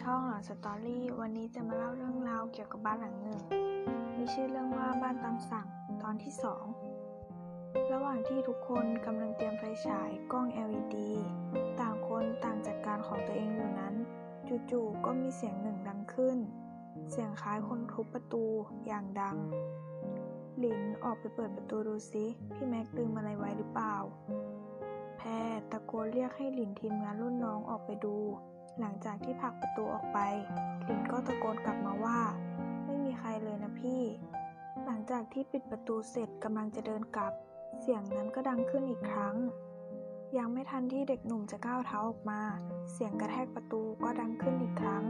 ช่องหลังสตอรี่วันนี้จะมาเล่าเรื่องราวเกี่ยวกับบ้านหลังหนึ่ง มีชื่อเรื่องว่าบ้านตามสั่งตอนที่สองระหว่างที่ทุกคนกำลังเตรียมไฟฉายกล้อง LED ต่างคนต่างจัดการของตัวเองอยู่นั้น จู่ๆก็มีเสียงหนึ่งดังขึ้น เสียงคล้ายคนทุบประตูอย่างดัง หลินออกไปเปิดประตูดูซิพี่แม็กลืมอะไรไว้หรือเปล่า แพรตะโกนเรียกให้หลินทีมงานรุ่นน้องออกไปดู หลังจากที่ผลักประตูออกไป หลินก็ตะโกนกลับมาว่า ไม่มีใครเลยนะพี่ หลังจากที่ปิดประตูเสร็จกำลังจะเดินกลับ เสียงนั้นก็ดังขึ้นอีกครั้ง ยังไม่ทันที่เด็กหนุ่มจะก้าวเท้าออกมา เสียงกระแทกประตูก็ดังขึ้นอีกครั้ง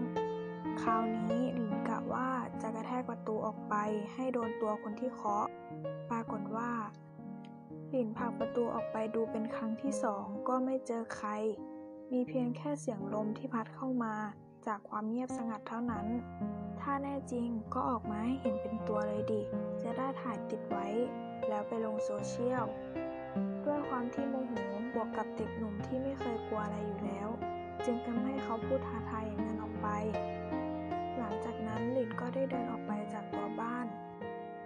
คราวนี้หลินกะว่าจะกระแทกประตูออกไปให้โดนตัวคนที่เคาะ ปรากฏว่า หลินผลักประตูออกไปดูเป็นครั้งที่สองก็ไม่เจอใคร มีเพียงแค่เสียงลมที่พัดเข้ามาจากความเงียบสงัดเท่านั้น ถ้าแน่จริงก็ออกมาให้เห็นเป็นตัวเลยดิ จะได้ถ่ายติดไว้ แล้วไปลงโซเชียล ด้วยความที่โมโหบวกกับเด็กหนุ่มที่ไม่เคยกลัวอะไรอยู่แล้ว จึงทำให้เขาพูดท้าทายอย่างนั้นออกไป หลังจากนั้นหลินก็ได้เดินออกไปจากตัวบ้าน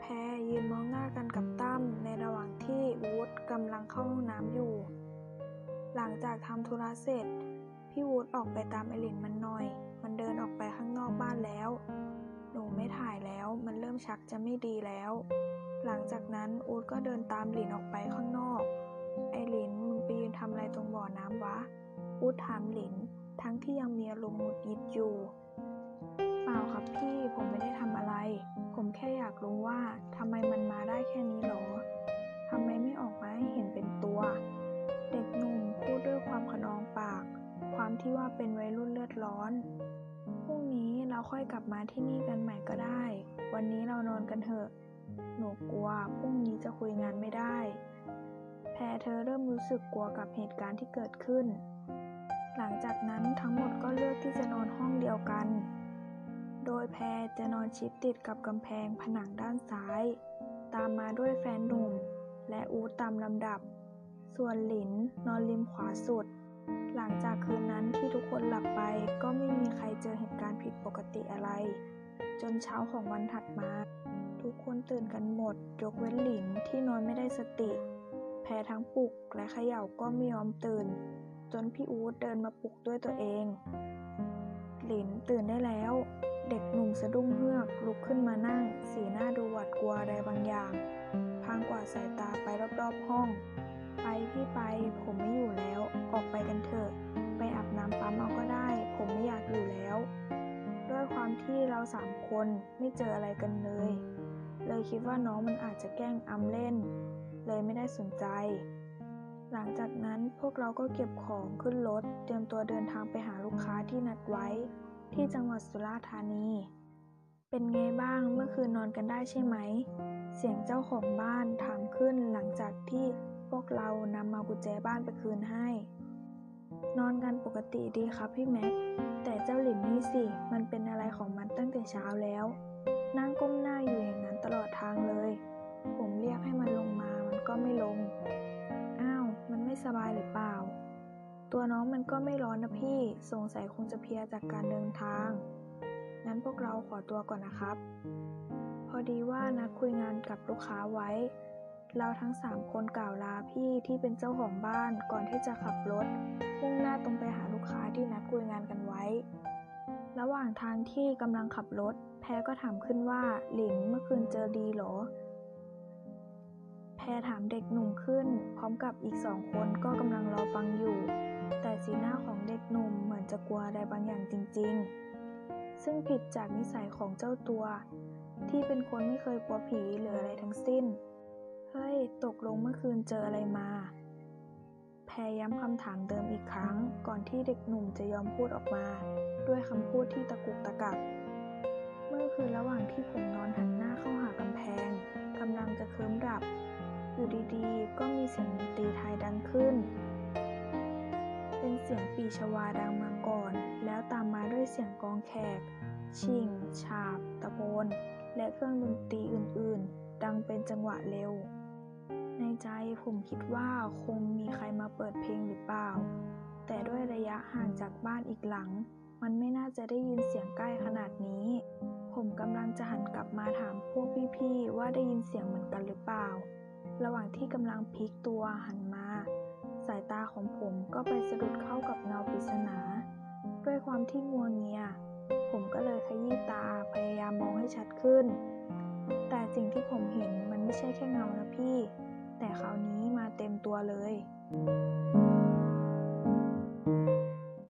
แพรยืนมองหน้ากันกับตั้มในระหว่างที่วูดกำลังเข้าห้องน้ำอยู่ งจากทำธุระเสร็จ พี่วูดออกไปตามไอหลินมันหน่อย มันเดินออกไปข้างนอกบ้านแล้ว หนูไม่ถ่ายแล้ว มันเริ่มชักจะไม่ดีแล้ว หลังจากนั้นอูดก็เดินตามหลินออกไปข้างนอก ไอหลินมึงไปยืนทำอะไรตรงบ่อน้ำวะ อูดถามหลิน ทั้งที่ยังมีอารมณ์หงุดหงิดอยู่ เปล่าครับพี่ ผมไม่ได้ทำอะไร เป็นวัยรุ่นเลือดร้อน พรุ่งนี้เราค่อยกลับมาที่นี่กันใหม่ก็ได้ วันนี้เรานอนกันเถอะ หนูกลัวพรุ่งนี้จะคุยงานไม่ได้ แพรเธอเริ่มรู้สึกกลัวกับเหตุการณ์ที่เกิดขึ้น หลังจากนั้นทั้งหมดก็เลือกที่จะนอนห้องเดียวกัน โดยแพรจะนอนชิดติดกับกำแพงผนังด้านซ้าย ตามมาด้วยแฟนหนุ่ม และอูตามลำดับ ส่วนหลินนอนริมขวาสุด หลังจากคืนนั้นที่ทุกคนหลับไปก็ไม่มีใครเจอเหตุการณ์ผิดปกติอะไร จนเช้าของวันถัดมา ทุกคนตื่นกันหมด ยกเว้นหลินที่นอนไม่ได้สติ แพรทั้งปลุกและเขย่าก็ไม่ยอมตื่น จนพี่อู๊ดเดินมาปลุกด้วยตัวเอง หลินตื่นได้แล้ว เด็กหนุ่มสะดุ้งเฮือกลุกขึ้นมานั่ง สีหน้าดูหวาดกลัวอะไรบางอย่างพางกวาดสายตาไปรอบๆห้อง ไปพี่ไป ผมไม่อยู่แล้ว ออกไปกันเถอะ ไปอาบน้ำปั๊มเอาก็ได้ ผมไม่อยากอยู่แล้ว ด้วยความที่เราสามคนไม่เจออะไรกันเลย เลยคิดว่าน้องมันอาจจะแกล้งอำเล่น เลยไม่ได้สนใจ หลังจากนั้นพวกเราก็เก็บของขึ้นรถ เตรียมตัวเดินทางไปหาลูกค้าที่นัดไว้ ที่จังหวัดสุราษฎร์ธานี เป็นไงบ้างเมื่อคืนนอนกันได้ใช่ไหม เสียงเจ้าของบ้านถามขึ้นหลัง เรานำมากุญแจบ้านไปคืนให้ นอนกันปกติดีครับพี่แม็ก แต่เจ้าหลินนี่สิ มันเป็นอะไรของมันตั้งแต่เช้าแล้ว นั่งก้มหน้าอยู่อย่างนั้นตลอดทางเลย ผมเรียกให้มันลงมา มันก็ไม่ลง อ้าว มันไม่สบายหรือเปล่า ตัวน้องมันก็ไม่ร้อนนะพี่ สงสัยคงจะเพลียจากการเดินทาง งั้นพวกเราขอตัวก่อนนะครับ พอดีว่านัดคุยงานกับลูกค้าไว้ เราทั้งสามคนกล่าวลาพี่ที่เป็นเจ้าของบ้านก่อนที่จะขับรถมุ่งหน้าตรงไปหาลูกค้าที่นัดคุยงานกันไว้ ระหว่างทางที่กำลังขับรถ แพรก็ถามขึ้นว่าหลินเมื่อคืนเจอดีหรอ แพรถามเด็กหนุ่มขึ้น พร้อมกับอีกสองคนก็กำลังรอฟังอยู่ แต่สีหน้าของเด็กหนุ่มเหมือนจะกลัวอะไรบางอย่างจริง ๆ ซึ่งผิดจากนิสัยของเจ้าตัว ที่เป็นคนไม่เคยกลัวผีหรืออะไรทั้งสิ้น ฮ้ย ตกลงเมื่อคืนเจออะไรมา แพรย้ำคำถามเดิมอีกครั้ง ก่อนที่เด็กหนุ่มจะยอมพูดออกมา ด้วยคำพูดที่ตะกุกตะกัก เมื่อคืนระหว่างที่ผมนอนหันหน้าเข้าหากำแพงกำลังจะเคลิ้มดับ อยู่ดีๆ ก็มีเสียงดนตรีไทยดังขึ้น เป็นเสียงปีชวาดังมาก่อน แล้วตามมาด้วยเสียงกองแขก ชิง ฉาบ ตะโพนและเครื่องดนตรีอื่น ๆ ดังเป็นจังหวะเร็ว ใจผมคิดว่าคงมีใครมาเปิดเพลงหรือเปล่า แต่ด้วยระยะห่างจากบ้านอีกหลัง มันไม่น่าจะได้ยินเสียงใกล้ขนาดนี้ ผมกำลังจะหันกลับมาถามพวกพี่ๆว่าได้ยินเสียงเหมือนกันหรือเปล่า ระหว่างที่กำลังพลิกตัวหันมา สายตาของผมก็ไปสะดุดเข้ากับเงาปริศนา ด้วยความที่งัวเงีย ผมก็เลยขยี้ตาพยายามมองให้ชัดขึ้น แต่สิ่งที่ผมเห็นมันไม่ใช่แค่เงานะพี่ แต่คราวนี้มาเต็มตัวเลย